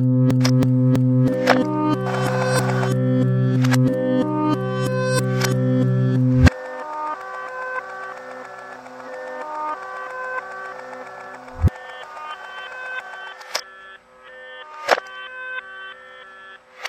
Mm-hmm.